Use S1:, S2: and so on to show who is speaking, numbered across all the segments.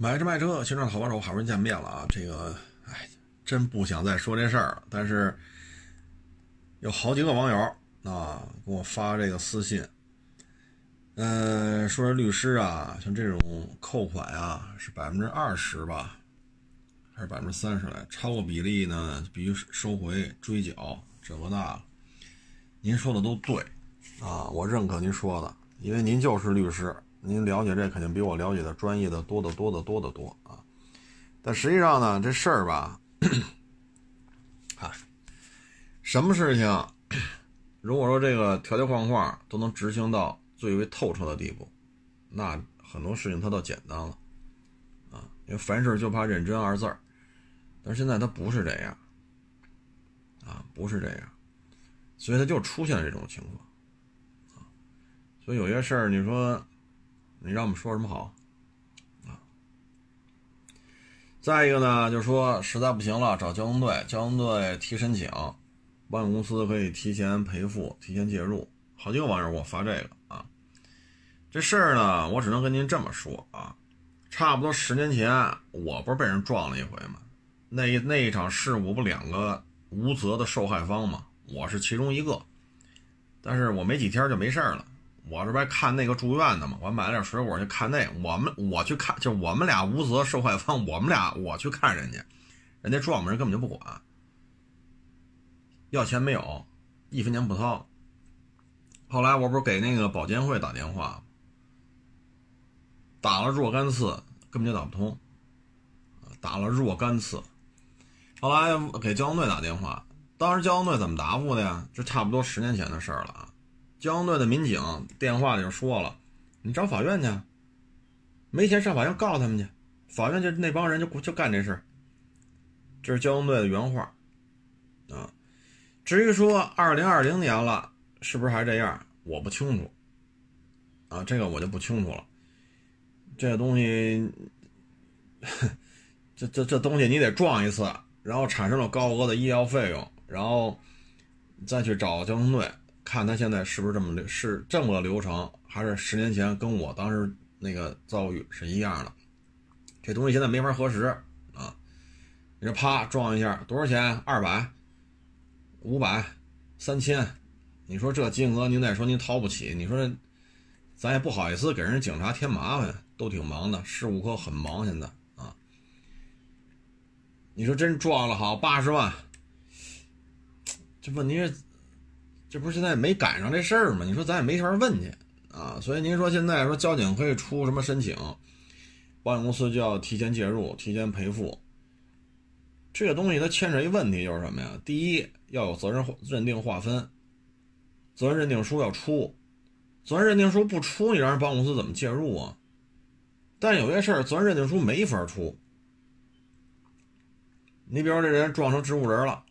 S1: 买车卖车，新车好帮手，好不容易见面了啊！这个，哎，真不想再说这事儿，但是有好几个网友啊给我发这个私信，嗯，说是律师啊，像这种扣款啊是百分之二十吧，还是百分之三十来，超过比例呢必须收回追缴，这个那个。您说的都对啊，我认可您说的，因为您就是律师。您了解这肯定比我了解的专业的多得多得多得多啊！但实际上呢，这事儿吧，啊，什么事情，如果说这个条条框框都能执行到最为透彻的地步，那很多事情它倒简单了啊！因为凡事就怕认真二字儿，但是现在它不是这样啊，不是这样，所以它就出现了这种情况！所以有些事儿，你说。你让我们说什么好啊？再一个呢，就说实在不行了，找交通队，交通队提申请，保险公司可以提前赔付、提前介入。好几个网友给我发这个啊，这事儿呢，我只能跟您这么说啊，差不多十年前，我不是被人撞了一回吗？那一那一场事故不两个无责的受害方吗？我是其中一个，但是我没几天就没事了。我这边看那个住院的嘛，我买了点水果去看那。我们我去看，就我们俩无责受害方，我们俩我去看人家，人家撞我们根本就不管，要钱没有，一分钱不掏。后来我不是给那个保监会打电话，打了若干次，根本就打不通，打了若干次。后来给交通队打电话，当时交通队怎么答复的呀？这差不多十年前的事儿了啊。交通队的民警电话里就说了：“你找法院去，没钱上法院告他们去，法院就那帮人就就干这事。”这是交通队的原话啊。至于说二零二零年了，是不是还这样？我不清楚啊，这个我就不清楚了。这东西，这这这东西你得撞一次，然后产生了高额的医疗费用，然后再去找交通队。看他现在是不是这么流是这么个流程，还是十年前跟我当时那个遭遇是一样的？这东西现在没法核实啊！你这啪撞一下多少钱？二百、五百、三千？你说这金额您再说您掏不起，你说咱也不好意思给人警察添麻烦，都挺忙的，事务科很忙现在啊。你说真撞了好八十万，这问题是。这不是现在没赶上这事儿吗？你说咱也没法问去啊，所以您说现在说交警可以出什么申请，保险公司就要提前介入、提前赔付。这个东西它牵扯一问题就是什么呀？第一要有责任认定划分，责任认定书要出，责任认定书不出，你让人保险公司怎么介入啊？但有些事儿责任认定书没法出。你比如说这人撞成植物人了，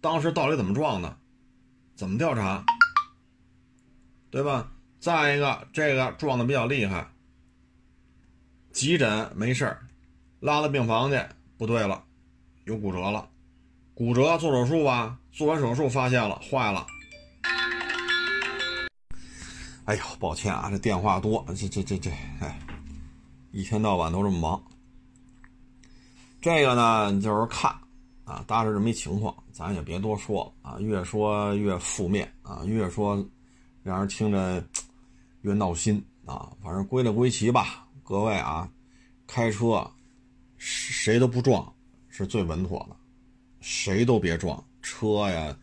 S1: 当时到底怎么撞的？怎么调查，对吧？再一个，这个撞的比较厉害，急诊没事儿，拉到病房去，不对了，有骨折了，骨折做手术吧，做完手术发现了坏了。哎呦，抱歉啊，这电话多，这这这这，哎，一天到晚都这么忙。这个呢，就是看。啊，大致这么一情况，咱也别多说啊，越说越负面啊，越说让人听着越闹心啊。反正归了归齐吧，各位啊，开车谁都不撞是最稳妥的，谁都别撞车呀，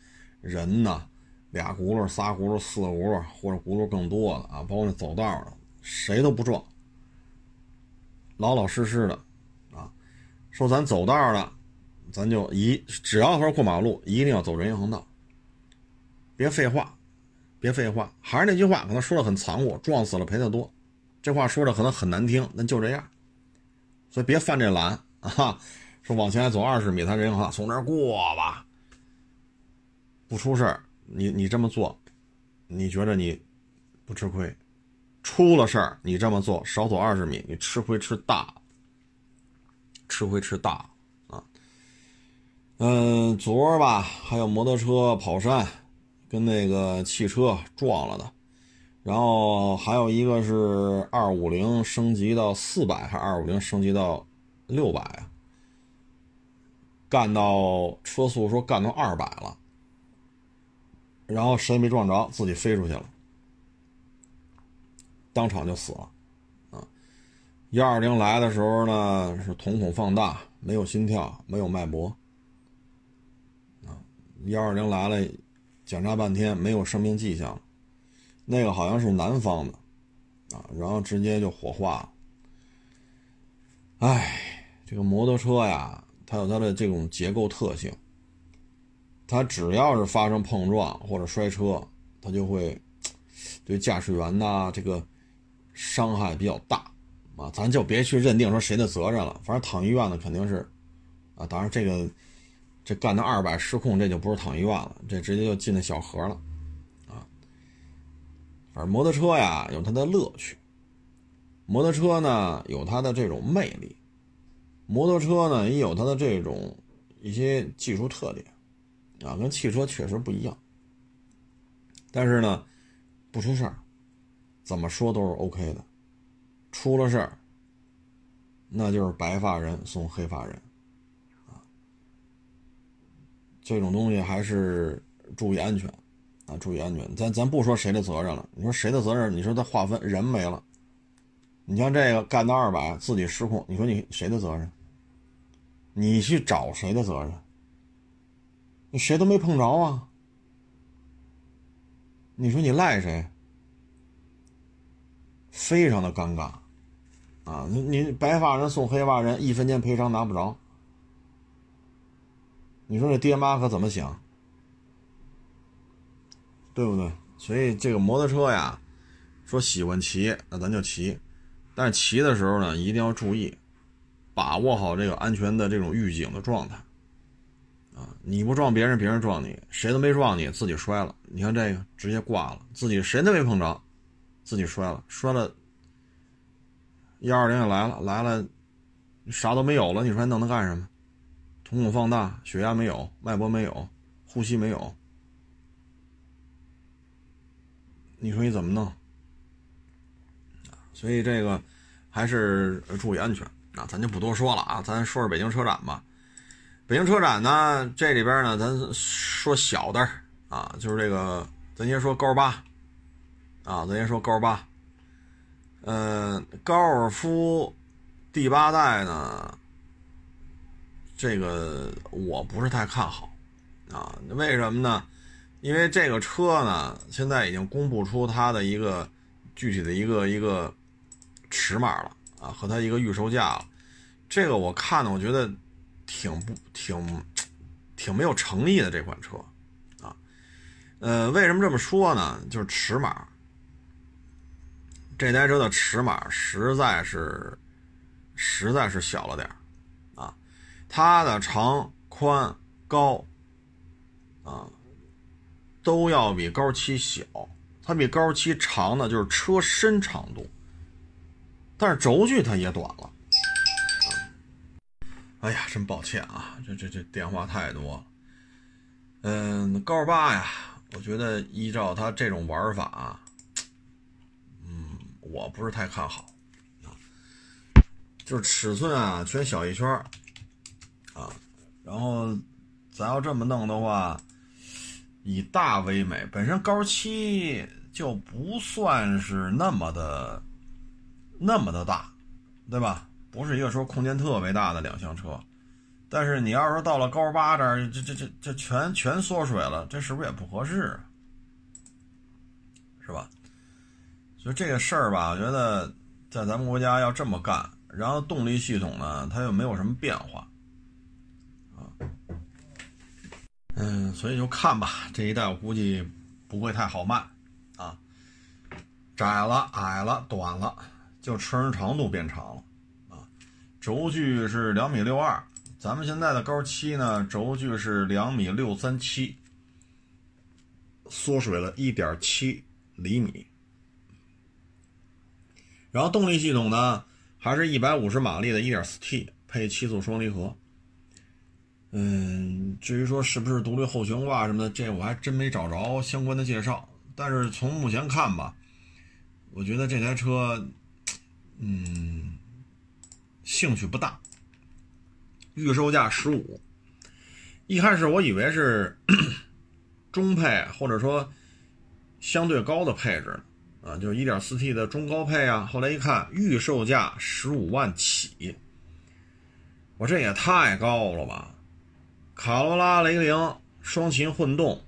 S1: 人呐，俩轱辘、仨轱辘、四个轱辘或者轱辘更多的啊，包括那走道的，谁都不撞，老老实实的啊。说咱走道的。咱就一只要说过马路，一定要走人行横道，别废话，别废话。还是那句话，可能说的很残酷，撞死了赔的多。这话说的可能很难听，那就这样。所以别犯这懒啊！说往前走二十米，他人行横道从那儿过吧，不出事儿。你你这么做，你觉得你不吃亏？出了事儿，你这么做少走二十米，你吃亏吃大，吃亏吃大。嗯，昨儿吧，还有摩托车跑山，跟那个汽车撞了的，然后还有一个是二五零升级到四百，还是二五零升级到六百啊？干到车速说干到二百了，然后谁也没撞着，自己飞出去了，当场就死了。啊，幺二零来的时候呢，是瞳孔放大，没有心跳，没有脉搏。幺二零来了，检查半天没有生命迹象。那个好像是南方的，啊，然后直接就火化了。哎，这个摩托车呀，它有它的这种结构特性，它只要是发生碰撞或者摔车，它就会对驾驶员呐这个伤害比较大啊。咱就别去认定说谁的责任了，反正躺医院的肯定是啊。当然这个这干到二百失控，这就不是躺医院了，这直接就进那小河了。啊而摩托车呀，有它的乐趣。摩托车呢，有它的这种魅力。摩托车呢，也有它的这种一些技术特点，啊，跟汽车确实不一样。但是呢，不出事儿，怎么说都是 OK 的。出了事儿，那就是白发人送黑发人，啊，这种东西还是注意安全。啊，注意安全！咱咱不说谁的责任了，你说谁的责任？你说他划分人没了，你像这个干到二百自己失控，你说你谁的责任？你去找谁的责任？你谁都没碰着啊！你说你赖谁？非常的尴尬啊！你你白发人送黑发人，一分钱赔偿拿不着，你说这爹妈可怎么想？对不对？所以这个摩托车呀，说喜欢骑，那咱就骑。但是骑的时候呢，一定要注意，把握好这个安全的这种预警的状态。啊，你不撞别人，别人撞你，谁都没撞你，自己摔了。你看这个直接挂了，自己谁都没碰着，自己摔了，摔了。幺二零也来了，来了，啥都没有了，你说还弄它干什么？瞳孔放大，血压没有，脉搏没有，呼吸没有。你说你怎么弄？所以这个还是注意安全啊！咱就不多说了啊，咱说说北京车展吧。北京车展呢，这里边呢，咱说小的啊，就是这个，咱先说高尔八啊，咱先说高尔八。嗯，高尔夫第八代呢，这个我不是太看好啊，为什么呢？因为这个车呢，现在已经公布出它的一个具体的一个一个尺码了啊，和它一个预售价了。这个我看呢，我觉得挺不挺挺没有诚意的这款车啊。呃，为什么这么说呢？就是尺码，这台车的尺码实在是实在是小了点儿。它的长、宽、高啊。都要比高七小，它比高七长的就是车身长度，但是轴距它也短了。哎呀，真抱歉啊，这这这电话太多了。嗯，高八呀，我觉得依照它这种玩法，嗯，我不是太看好。就是尺寸啊，全小一圈啊，然后咱要这么弄的话。以大为美，本身高七就不算是那么的那么的大，对吧？不是一个说空间特别大的两厢车，但是你要是到了高八这儿，这这这这全全缩水了，这是不是也不合适？是吧？所以这个事儿吧，我觉得在咱们国家要这么干，然后动力系统呢，它又没有什么变化。嗯，所以就看吧，这一代我估计不会太好卖，啊，窄了、矮了、短了，就车身长度变长了，啊，轴距是两米六二，咱们现在的高七呢，轴距是两米六三七，缩水了一点七厘米，然后动力系统呢，还是一百五十马力的 1.4T 配七速双离合。嗯，至于说是不是独立后悬挂什么的，这我还真没找着相关的介绍。但是从目前看吧，我觉得这台车，嗯，兴趣不大。预售价十五，一开始我以为是 中配或者说相对高的配置啊，就是 1.4T 的中高配啊。后来一看，预售价十五万起，我这也太高了吧！卡罗拉、雷凌双擎混动，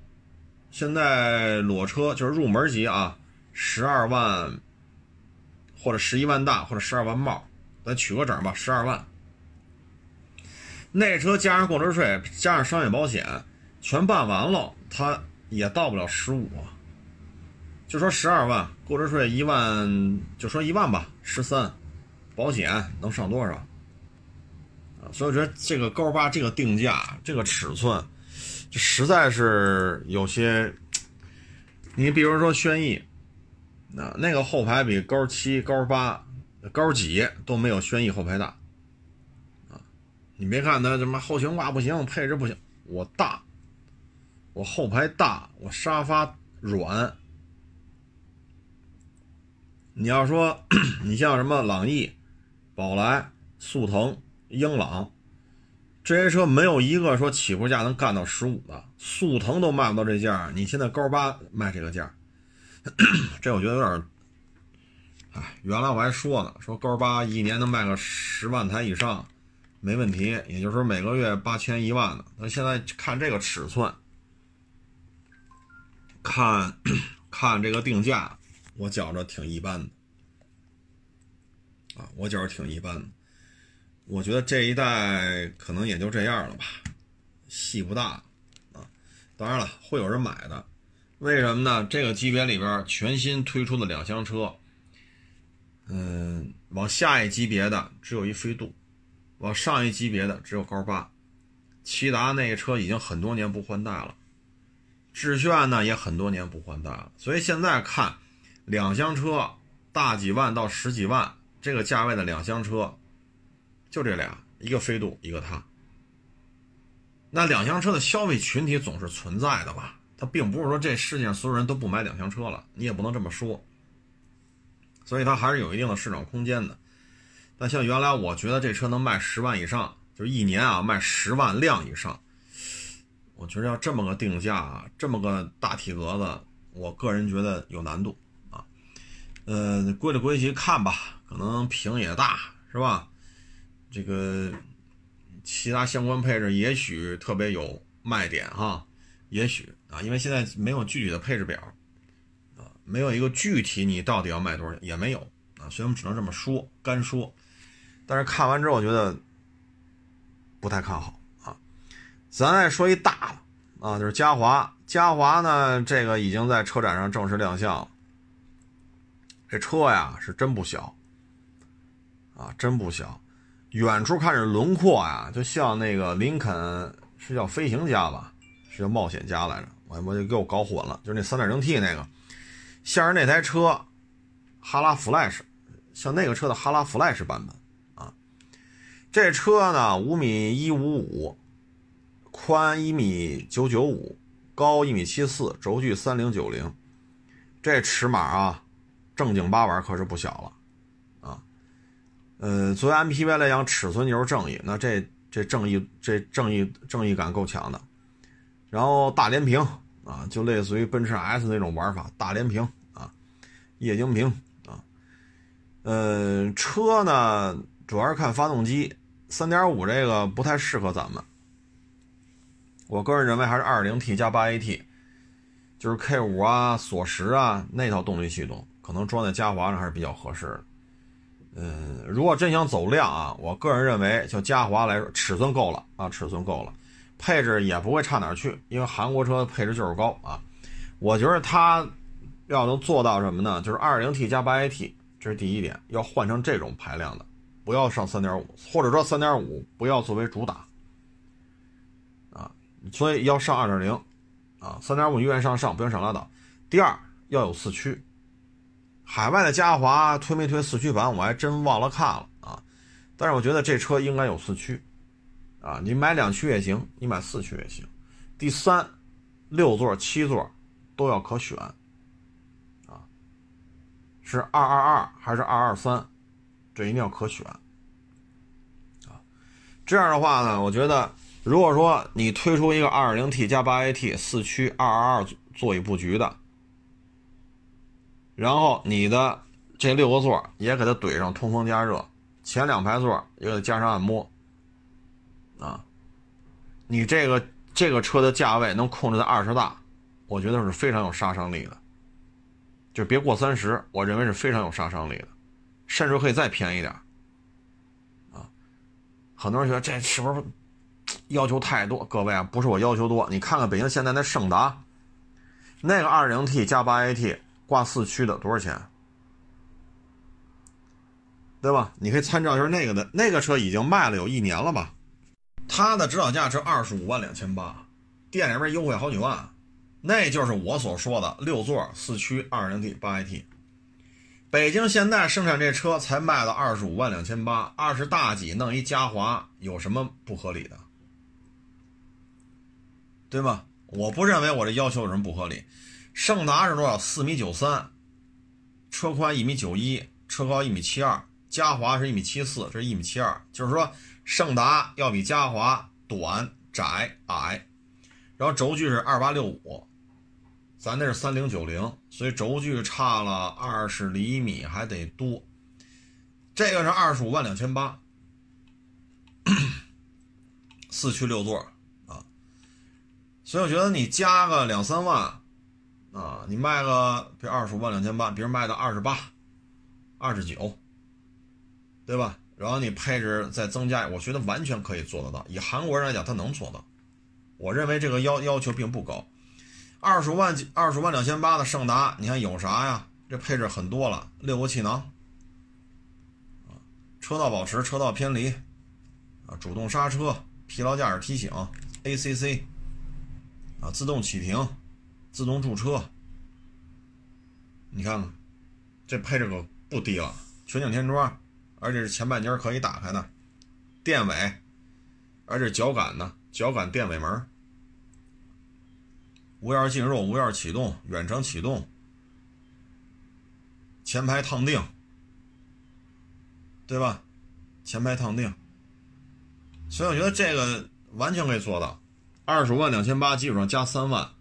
S1: 现在裸车就是入门级啊，十二万或者十一万大或者十二万冒，咱取个整吧，十二万。那车加上购置税，加上商业保险，全办完了，它也到不了十五，就说十二万，购置税一万，就说一万吧，十三，保险能上多少？啊，所以我觉得这个高八这个定价，这个尺寸，就实在是有些。你比如说轩逸，那那个后排比高七、高八、高几都没有轩逸后排大。你别看它什么后悬挂不行，配置不行，我大，我后排大，我沙发软。你要说 你像什么朗逸、宝来、速腾、英朗这些车，没有一个说起步价能干到十五的，速腾都卖不到这价，你现在高八卖这个价，这我觉得有点，哎，原来我还说呢，说高八一年能卖个十万台以上。没问题，也就是说每个月八千一万的。那现在看这个尺寸，看看这个定价，我觉着挺一般的啊，我觉着挺一般的。我觉得这一代可能也就这样了吧，戏不大啊。当然了，会有人买的，为什么呢？这个级别里边全新推出的两厢车，嗯，往下一级别的只有一飞度。往上一级别的只有高八，骐达那车已经很多年不换代了，致炫呢也很多年不换代了，所以现在看两厢车大几万到十几万这个价位的两厢车，就这俩，一个飞度，一个它。那两厢车的消费群体总是存在的吧？它并不是说这世界上所有人都不买两厢车了，你也不能这么说，所以它还是有一定的市场空间的。但像原来我觉得这车能卖十万以上，就是一年啊卖十万辆以上，我觉得要这么个定价，这么个大体格子，我个人觉得有难度啊。呃，归了归去看吧，可能屏也大，是吧？这个其他相关配置也许特别有卖点哈，也许啊，因为现在没有具体的配置表啊，没有一个具体你到底要卖多少钱也没有啊，所以我们只能这么说，干说。但是看完之后，觉得不太看好啊。咱再说一大的啊，就是嘉华。嘉华呢，这个已经在车展上正式亮相了。这车呀是真不小啊，真不小。远处看着轮廓呀，就像那个林肯是叫飞行家吧，是叫冒险家来着，我我就给我搞混了。就是那 3.0T 那个，像是那台车哈拉 Flash，像那个车的哈拉 Flash 版本啊。这车呢，五米一五五，宽一米九九五，高一米七四，轴距三零九零，这尺码啊，正经八百可是不小了。呃，作为 MPV 来讲，尺寸就是正义，那这这正义这正义正义感够强的。然后大连屏啊，就类似于奔驰 S 那种玩法，大连屏啊，液晶屏啊。呃，车呢，主要是看发动机。三点五这个不太适合咱们，我个人认为还是二零 T 加八 AT，就是 K 五啊、锁十啊那套动力系统，可能装在嘉华上还是比较合适的。嗯，如果真想走量啊，我个人认为就嘉华来说，尺寸够了啊，尺寸够了，配置也不会差哪儿去，因为韩国车配置就是高啊。我觉得它要能做到什么呢？就是二点零 T 加八 AT，这是第一点，要换成这种排量的。不要上三点五，或者说三点五不要作为主打，啊，所以要上二点零，啊，三点五愿意上上，不愿上拉倒。第二要有四驱，海外的嘉华推没推四驱版，我还真忘了看了啊。但是我觉得这车应该有四驱，啊，你买两驱也行，你买四驱也行。第三，六座七座都要可选，啊，是二二二还是二二三，这一定要可选啊。这样的话呢，我觉得如果说你推出一个二点零 T 加八 AT 四驱二二二座椅布局的，然后你的这六个座也给它怼上通风加热，前两排座也给它加上按摩，啊，你这个这个车的价位能控制在二十大，我觉得是非常有杀伤力的。就别过三十，我认为是非常有杀伤力的，甚至可以再便宜点啊！很多人觉得这是不是要求太多？各位啊，不是我要求多，你看看北京现在那胜达，那个 2.0T 加 8AT 挂四驱的多少钱？对吧？你可以参照一下那个的，那个车已经卖了有一年了吧？它的指导价是二十五万两千八，店里边优惠好几万。那就是我所说的六座四驱二零 T 八 AT，北京现在生产这车才卖了二十五万两千八，二十大几弄一嘉华有什么不合理的？对吗？我不认为我这要求有什么不合理。胜达是多少？四米九三，车宽一米九一，车高一米七二，嘉华是一米七四，这是一米七二，就是说胜达要比嘉华短、窄、矮，然后轴距是二八六五。咱那是三零九零，所以轴距差了二十厘米还得多。这个是二十五万两千八，四驱六座啊。所以我觉得你加个两三万啊，你卖个比二十五万两千八，别人卖到二十八、二十九，对吧？然后你配置再增加，我觉得完全可以做得到。以韩国人来讲，他能做到。我认为这个要要求并不高。二十万二十万两千八的胜达，你看有啥呀？这配置很多了，六个气囊，车道保持、车道偏离，啊，主动刹车、疲劳驾驶提醒、ACC，啊，自动启停、自动驻车，你看看，这配置可不低了，全景天窗，而且是前半截可以打开的，电尾，而且脚感呢，脚感电尾门。无钥匙进入，无钥匙启动，远程启动，前排烫定，对吧？前排烫定，所以我觉得这个完全可以做到。二十五万两千八，基础上加三万，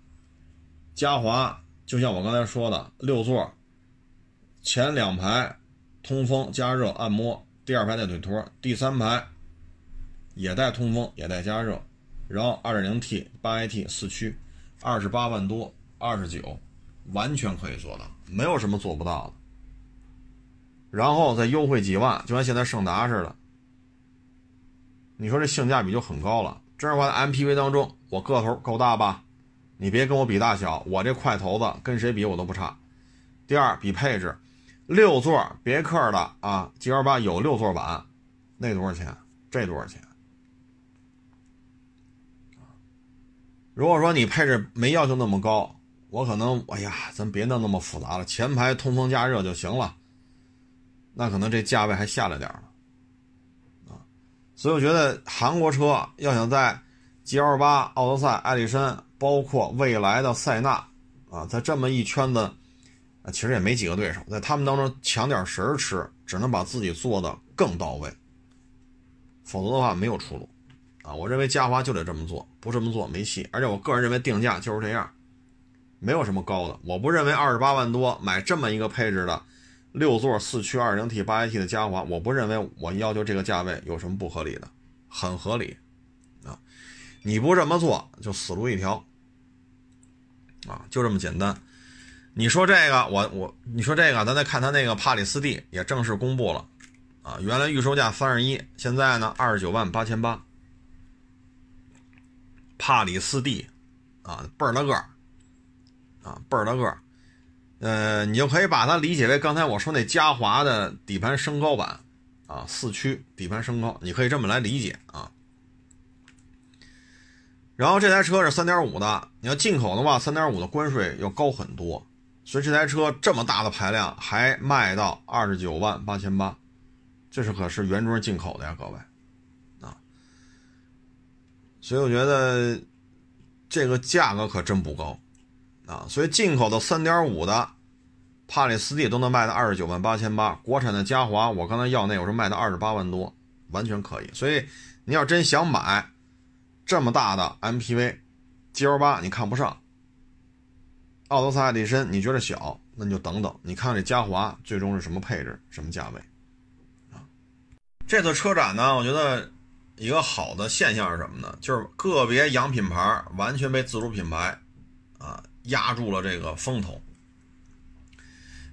S1: 嘉华就像我刚才说的，六座，前两排通风加热按摩，第二排带腿托，第三排也带通风也带加热，然后二点零 T 八 AT 四驱。二十八万多，二十九，完全可以做到，没有什么做不到的。然后再优惠几万，就像现在胜达似的，你说这性价比就很高了。这样的话，MPV 当中，我个头够大吧？你别跟我比大小，我这块头子跟谁比我都不差。第二，比配置，六座别克的啊，G L 八有六座版，那多少钱？这多少钱？如果说你配置没要求那么高，我可能哎呀，咱别弄那么复杂了，前排通风加热就行了。那可能这价位还下来点了啊。所以我觉得韩国车要想在 G L 八、奥德赛、艾力绅，包括未来的塞纳啊，在这么一圈子，其实也没几个对手，在他们当中抢点食儿吃，只能把自己做的更到位，否则的话没有出路。啊，我认为嘉华就得这么做，不这么做没戏。而且我个人认为定价就是这样，没有什么高的。我不认为二十八万多买这么一个配置的六座四驱二零 T 八 AT 的嘉华，我不认为我要求这个价位有什么不合理的，很合理。你不这么做就死路一条。啊，就这么简单。你说这个，我我你说这个，咱再看他那个帕里斯蒂也正式公布了，啊，原来预售价三十一，现在呢二十九万八千八。帕里斯蒂，啊，倍儿大个儿，啊，倍儿大个儿，呃，你就可以把它理解为刚才我说那嘉华的底盘升高版，啊，四驱底盘升高，你可以这么来理解啊。然后这台车是三点五的，你要进口的话，三点五的关税要高很多，所以这台车这么大的排量还卖到二十九万八千八，这是可是原装进口的呀，各位。啊所以我觉得这个价格可真不高，啊，所以进口的三点五的帕里斯蒂都能卖到二十九万八千八，国产的嘉华，我刚才要那，我说卖到二十八万多，完全可以。所以你要真想买这么大的 MPV，G L 八你看不上，奥德赛艾力绅你觉得小，那你就等等，你看这嘉华最终是什么配置，什么价位啊？这次车展呢，我觉得一个好的现象是什么呢？就是个别洋品牌完全被自主品牌啊压住了这个风头。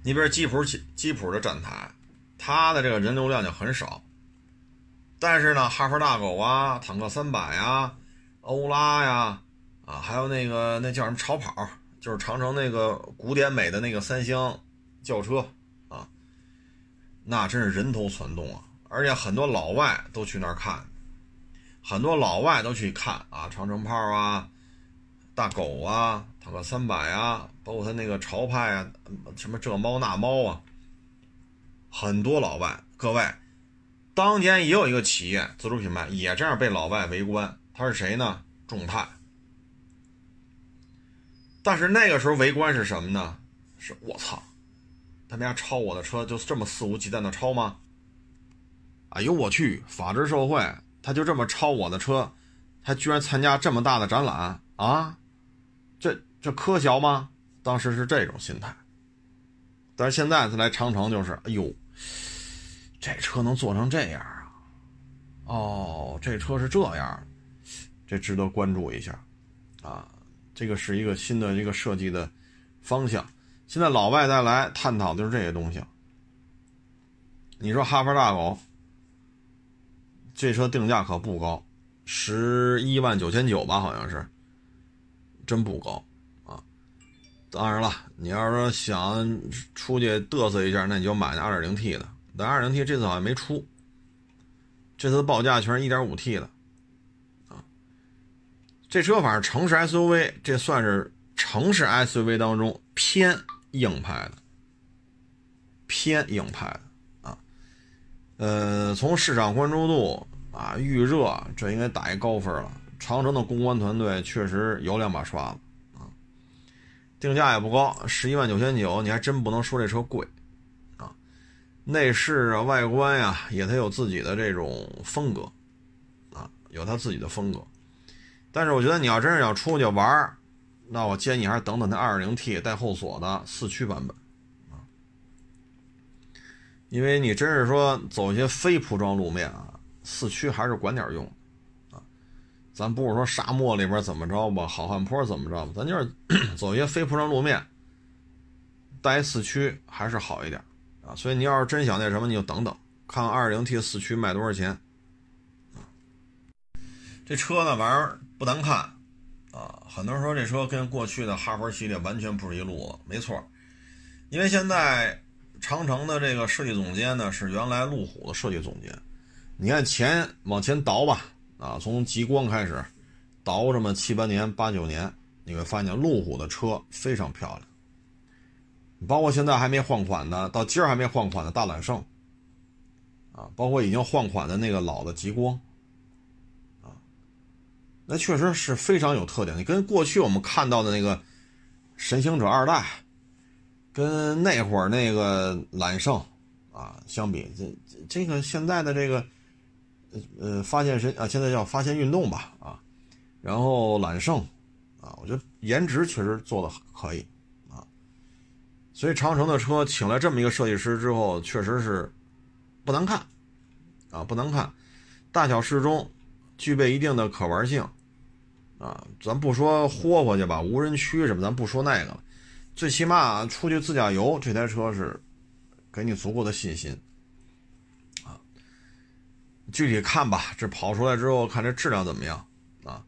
S1: 你比如吉普吉普的展台，它的这个人流量就很少。但是呢，哈弗大狗啊，坦克三百啊，欧拉呀，啊，还有那个那叫什么超跑，就是长城那个古典美的那个三厢轿车啊，那真是人头攒动啊！而且很多老外都去那儿看，很多老外都去看啊，长城炮啊，大狗啊。坦克三百啊，包括他那个潮派啊，什么这猫那猫啊，很多老外。各位，当年也有一个企业自主品牌也这样被老外围观，他是谁呢？众泰。但是那个时候围观是什么呢？是我操，他们家抄我的车就这么肆无忌惮的抄吗？哎呦我去，法治社会，他就这么抄我的车，他居然参加这么大的展览啊？这。这科学吗？当时是这种心态，但是现在他来长城就是，哎呦，这车能做成这样啊？哦，这车是这样，这值得关注一下啊！这个是一个新的一个设计的方向。现在老外再来探讨的是这些东西。你说哈弗大狗，这车定价可不高，十一万九千九吧，好像是，真不高啊。当然了，你要是说想出去嘚瑟一下，那你就买那 2.0T 的。但 2.0T 这次好像没出，这次报价全是一点五 T 的，这车反正城市 SUV，这算是城市 SUV 当中偏硬派的，偏硬派的啊。呃，从市场关注度啊、预热，这应该打一高分了。长城的公关团队确实有两把刷子啊。定价也不高，十一万九千九，你还真不能说这车贵，啊，内饰啊、外观呀，也它有自己的这种风格，啊，有它自己的风格。但是我觉得你要真是要出去玩那我建议你还是等等那二点零 T 带后锁的四驱版本，啊，因为你真是说走一些非铺装路面啊，四驱还是管点用啊。咱不是说沙漠里边怎么着吧，好汉坡怎么着吧，咱就是 走一些非铺装路面，带四驱还是好一点啊。所以你要是真想那什么，你就等等，看看二点零 T 四驱卖多少钱。这车呢，玩意儿不难看啊。很多人说这车跟过去的哈弗系列完全不是一路子，没错。因为现在长城的这个设计总监呢，是原来路虎的设计总监。你看前往前倒吧。啊，从极光开始，倒这么七八年、八九年，你会发现路虎的车非常漂亮。包括现在还没换款的，到今儿还没换款的大揽胜，啊，包括已经换款的那个老的极光，那确实是非常有特点。你跟过去我们看到的那个神行者二代，跟那会儿那个揽胜啊相比，这这个现在的这个。呃，发现神啊，现在叫发现运动吧，啊，然后揽胜，啊，我觉得颜值确实做的可以，啊，所以长城的车请来这么一个设计师之后，确实是不难看，啊，不难看，大小适中，具备一定的可玩性，啊，咱不说豁豁去吧，无人区什么，咱不说那个了，最起码出去自驾游，这台车是给你足够的信心啊。具体看吧，这跑出来之后看这质量怎么样啊？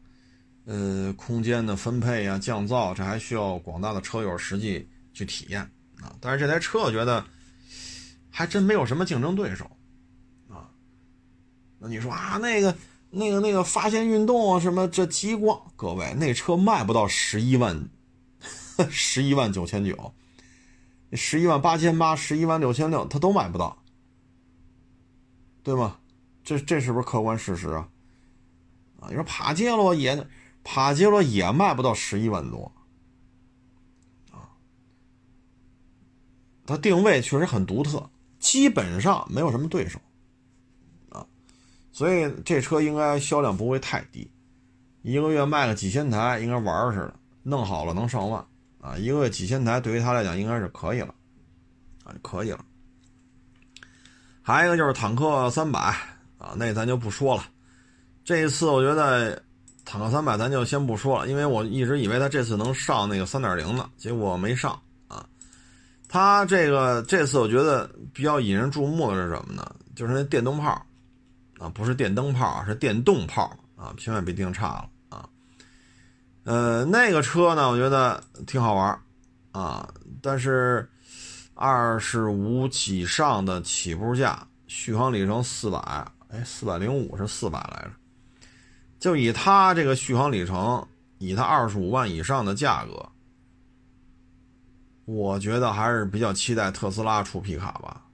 S1: 呃，空间的分配呀、降噪，这还需要广大的车友实际去体验啊。但是这台车我觉得还真没有什么竞争对手啊。那你说啊，那个、那个、那个发现运动，什么这激光，各位那车卖不到十一万，十一万九千九，十一万八千八，十一万六千六，他都买不到，对吗？这这是不是客观事实啊？啊，你说帕杰罗也，帕杰罗也卖不到十一万多，啊，它定位确实很独特，基本上没有什么对手，所以这车应该销量不会太低，一个月卖个几千台，应该玩似的，弄好了能上万，啊，一个月几千台对于他来讲应该是可以了，啊，可以了。还有一个就是坦克三百啊，那咱就不说了。这一次我觉得坦克三百咱就先不说了，因为我一直以为它这次能上那个三点零的，结果没上啊。它这个这次我觉得比较引人注目的是什么呢？就是那电灯泡啊，不是电灯泡，是电动炮啊，千万别定差了啊。呃，那个车呢，我觉得挺好玩啊，但是。二十五起上的起步价，续航里程四百，哎，四百零五是四百来着。就以它这个续航里程，以它二十五万以上的价格，我觉得还是比较期待特斯拉出皮卡吧。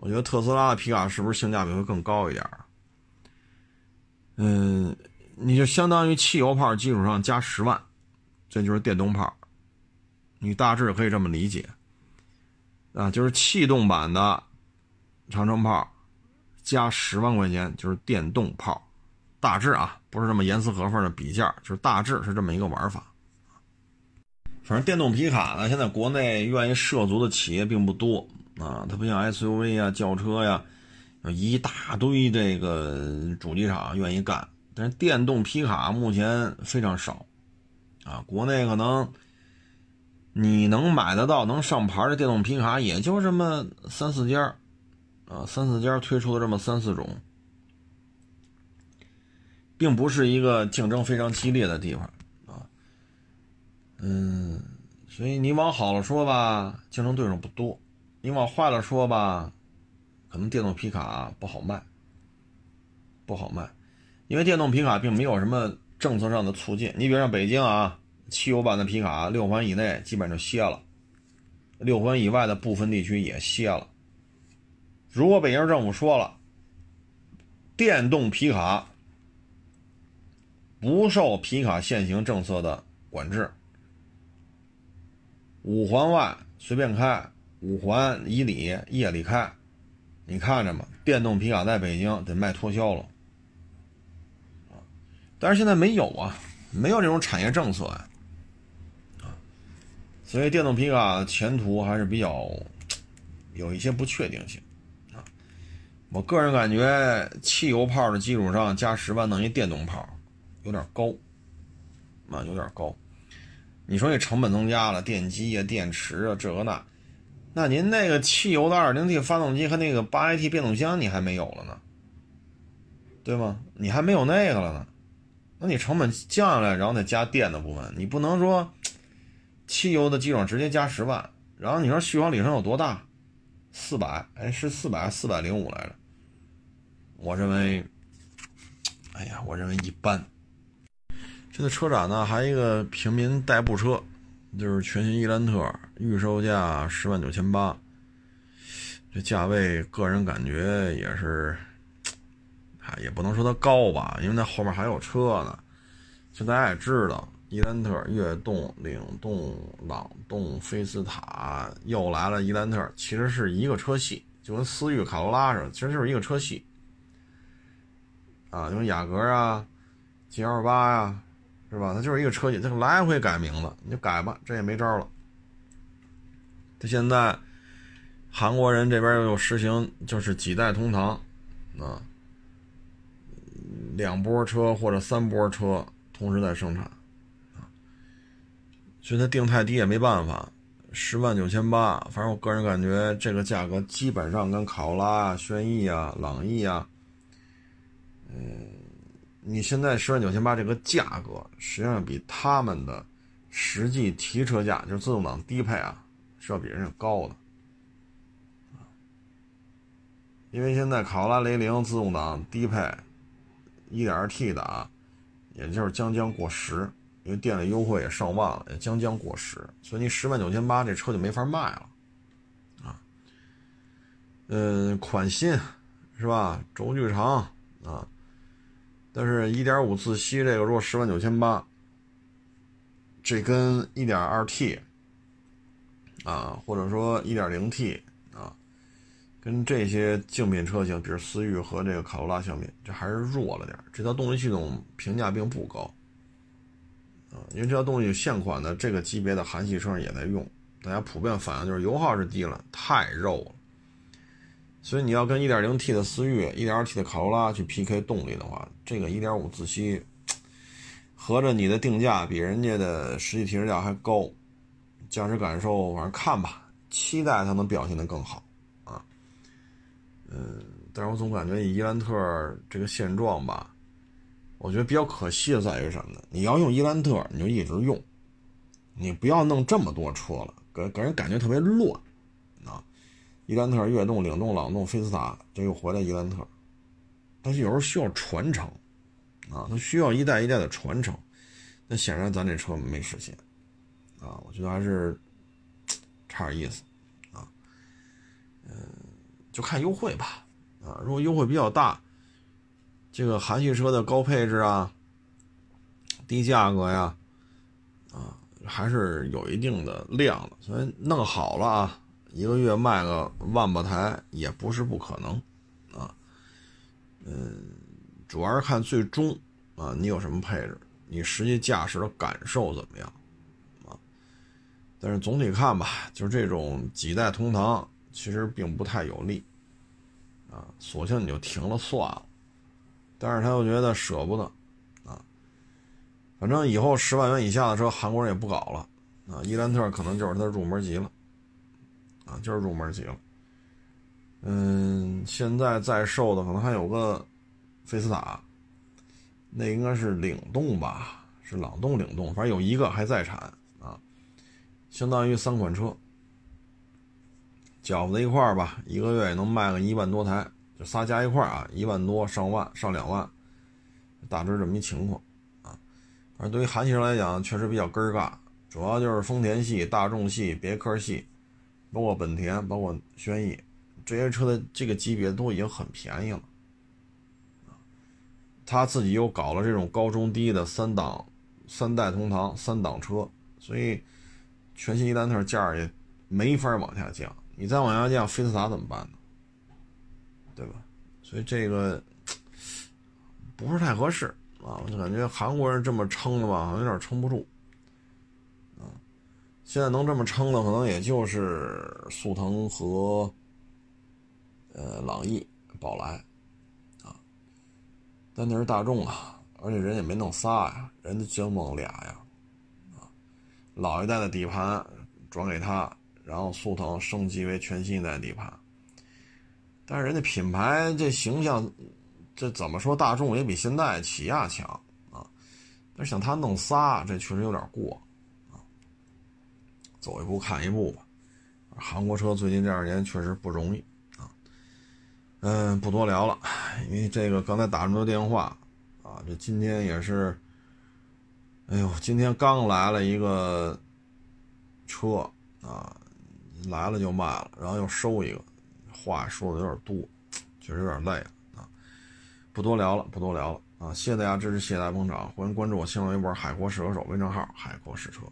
S1: 我觉得特斯拉的皮卡是不是性价比会更高一点？嗯，你就相当于汽油炮基础上加十万，这就是电动炮。你大致可以这么理解，啊，就是气动版的长城炮加十万块钱就是电动炮，大致啊不是这么严丝合缝的比价，就是大致是这么一个玩法。反正电动皮卡呢，现在国内愿意涉足的企业并不多啊，它不像 SUV 啊、轿车呀，有一大堆这个主机厂愿意干，但是电动皮卡目前非常少啊，国内可能。你能买得到能上牌的电动皮卡，也就这么三四家啊，三四家推出的这么三四种，并不是一个竞争非常激烈的地方啊。嗯，所以你往好了说吧，竞争对手不多；你往坏了说吧，可能电动皮卡不好卖，不好卖，因为电动皮卡并没有什么政策上的促进。你比如像北京啊。汽油版的皮卡六环以内基本就歇了，六环以外的部分地区也歇了。如果北京政府说了，电动皮卡不受皮卡限行政策的管制，五环外随便开，五环以里夜里开，你看着吧，电动皮卡在北京得卖脱销了。但是现在没有啊，没有这种产业政策啊。所以电动皮卡前途还是比较有一些不确定性啊。我个人感觉，汽油炮的基础上加十万弄一电动炮，有点高啊，有点高。你说这成本增加了，电机啊、电池啊，这个那，那您那个汽油的二点零 T 发动机和那个八 AT 变速箱你还没有了呢，对吗？你还没有那个了呢，那你成本降下来，然后再加电的部分，你不能说。汽油的基础上直接加十万，然后你说续航里程有多大？四百？哎，是四百四百零五来着。我认为，哎呀，我认为一般。这个车展呢，还一个平民代步车，就是全新伊兰特，预售价十万九千八。这价位，个人感觉也是，啊，也不能说它高吧，因为那后面还有车呢。就大家也知道。伊兰特、悦动、领动、朗动、菲斯塔又来了。伊兰特其实是一个车系，就跟思域、卡罗拉似的，其实就是一个车系。啊，就跟雅阁啊、G L 八呀，是吧？它就是一个车系，它来回改名字，你就改吧，这也没招了。它现在韩国人这边又实行，就是几代同堂，啊，两波车或者三波车同时在生产。啊所以它定太低也没办法，十万九千八，反正我个人感觉这个价格基本上跟考拉啊、轩逸啊、朗逸啊，嗯，你现在十万九千八这个价格，实际上比他们的实际提车价，就是自动挡低配啊，是要比人家高的，因为现在考拉雷凌自动挡低配，一点二 T 的啊，也就是将将过十。因为店里优惠也上万了，也将将过时，所以你十万九千八这车就没法卖了，啊，嗯，款新是吧？轴距长啊，但是一点五自吸这个如果十万九千八，这跟一点二 T 啊，或者说 1.0T 啊，跟这些竞品车型，比如思域和这个卡罗拉相比，这还是弱了点。这套动力系统评价并不高啊，因为这套动力现款的这个级别的韩系车上也在用，大家普遍反映就是油耗是低了，太肉了。所以你要跟 1.0T 的思域、1.2T 的卡罗拉去 PK 动力的话，这个1.5自吸。合着你的定价比人家的实际提车价还高，驾驶感受反正看吧，期待它能表现得更好啊。嗯，但是我总感觉伊兰特这个现状吧，我觉得比较可惜的在于什么呢？你要用伊兰特，你就一直用，你不要弄这么多车了，给给人感觉特别乱。伊兰特、悦动、领动、朗动、菲斯塔，这又回来伊兰特，但是有时候需要传承。啊，它需要一代一代的传承，那显然咱这车没实现，啊，我觉得还是差点意思，啊，嗯，就看优惠吧，啊，如果优惠比较大，这个韩系车的高配置啊，低价格呀，啊，还是有一定的量的，所以弄好了啊，一个月卖个万把台也不是不可能，啊，嗯。主要是看最终啊，你有什么配置，你实际驾驶的感受怎么样啊？但是总体看吧，就是这种几代同堂，其实并不太有利啊。索性你就停了算了。但是他又觉得舍不得啊。反正以后十万元以下的车，韩国人也不搞了啊。伊兰特可能就是他的入门级了啊，就是入门级了。嗯，现在在售的可能还有个。菲斯塔，那应该是领动吧？是朗动领动，反正有一个还在产啊，相当于三款车，搅和在一块儿吧，一个月也能卖个一万多台，就仨加一块儿啊，一万多上万上两万，大致这么一情况啊。反正对于韩系车来讲，确实比较根儿尬，主要就是丰田系、大众系、别克系，包括本田、包括轩逸这些车的这个级别都已经很便宜了。他自己又搞了这种高中低的三档、三代同堂、三档车，所以全新伊兰特价也没法往下降。你再往下降，菲斯塔怎么办呢？对吧？所以这个不是太合适啊！我就感觉韩国人这么撑的吧，好像有点撑不住。现在能这么撑的，可能也就是速腾和呃朗逸、宝来啊。但那是大众啊，而且人也没弄仨呀，人家就弄俩呀，啊，老一代的底盘转给他，然后速腾升级为全新一代底盘。但是人家品牌这形象，这怎么说？大众也比现在起亚强啊。但是想他弄仨，这确实有点过。走一步看一步吧。韩国车最近这两年确实不容易啊。嗯，不多聊了，因为这个刚才打这么多电话，啊，这今天也是，哎呦，今天刚来了一个车啊，来了就卖了，然后又收一个，话说的有点多，确实有点累了啊，不多聊了，不多聊了啊，谢谢大家支持，谢谢大家捧场，欢迎关注我新浪微博“海阔试车手”微账号“海阔试车”。